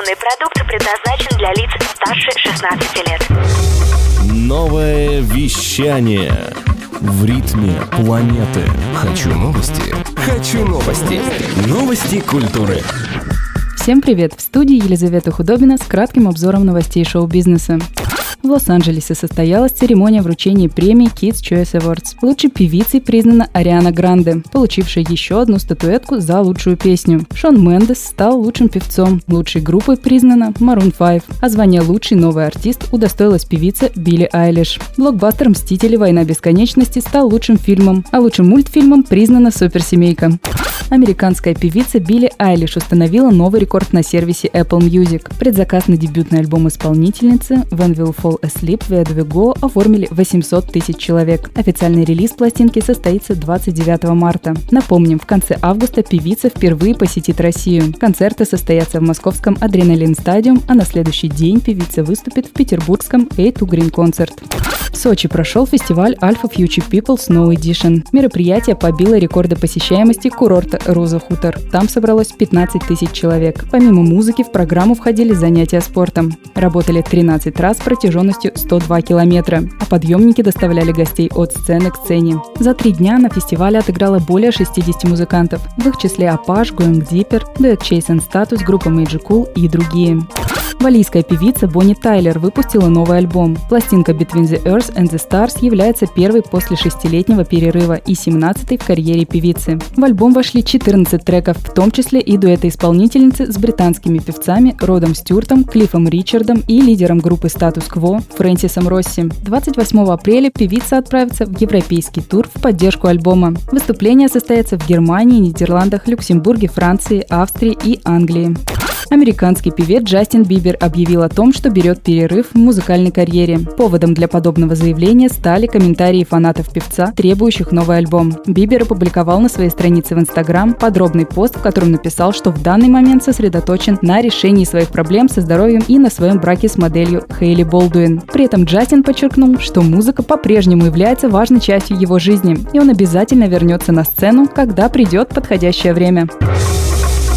Информационный продукт предназначен для лиц старше 16 лет. Новое вещание в ритме планеты. Хочу новости. Хочу новости. Новости культуры. Всем привет! В студии Елизавета Худобина с кратким обзором новостей шоу-бизнеса. В Лос-Анджелесе состоялась церемония вручения премии Kids Choice Awards. Лучшей певицей признана Ариана Гранде, получившая еще одну статуэтку за лучшую песню. Шон Мендес стал лучшим певцом. Лучшей группой признана Maroon 5, а звание «Лучший новый артист» удостоилась певица Билли Айлиш. Блокбастер «Мстители. Война бесконечности» стал лучшим фильмом, а лучшим мультфильмом признана «Суперсемейка». Американская певица Билли Айлиш установила новый рекорд на сервисе Apple Music. Предзаказ на дебютный альбом исполнительницы When Will Fall Asleep via Dvigo оформили 800 тысяч человек. Официальный релиз пластинки состоится 29 марта. Напомним, в конце августа певица впервые посетит Россию. Концерты состоятся в московском Адреналин Стадиум, а на следующий день певица выступит в петербургском A2 Green Concert. В Сочи прошел фестиваль Alpha Future People Snow Edition. Мероприятие побило рекорды посещаемости курорта Роза Хутор. Там собралось 15 тысяч человек. Помимо музыки в программу входили занятия спортом. Работали 13 раз протяженностью 102 километра, а подъемники доставляли гостей от сцены к сцене. За три дня на фестивале отыграло более 60 музыкантов, в их числе Апаш, Deeper, дуэт and Status, группа Major Cool и другие. Валийская певица Бонни Тайлер выпустила новый альбом. Пластинка Between the Earth and the Stars является первой после шестилетнего перерыва и 17-й в карьере певицы. В альбом вошли 14 треков, в том числе и дуэты исполнительницы с британскими певцами Родом Стюартом, Клиффом Ричардом и лидером группы Status Quo Фрэнсисом Росси. 28 апреля певица отправится в европейский тур в поддержку альбома. Выступление состоится в Германии, Нидерландах, Люксембурге, Франции, Австрии и Англии. Американский певец Джастин Бибер объявил о том, что берет перерыв в музыкальной карьере. Поводом для подобного заявления стали комментарии фанатов певца, требующих новый альбом. Бибер опубликовал на своей странице в Инстаграм подробный пост, в котором написал, что в данный момент сосредоточен на решении своих проблем со здоровьем и на своем браке с моделью Хейли Болдуин. При этом Джастин подчеркнул, что музыка по-прежнему является важной частью его жизни, и он обязательно вернется на сцену, когда придет подходящее время.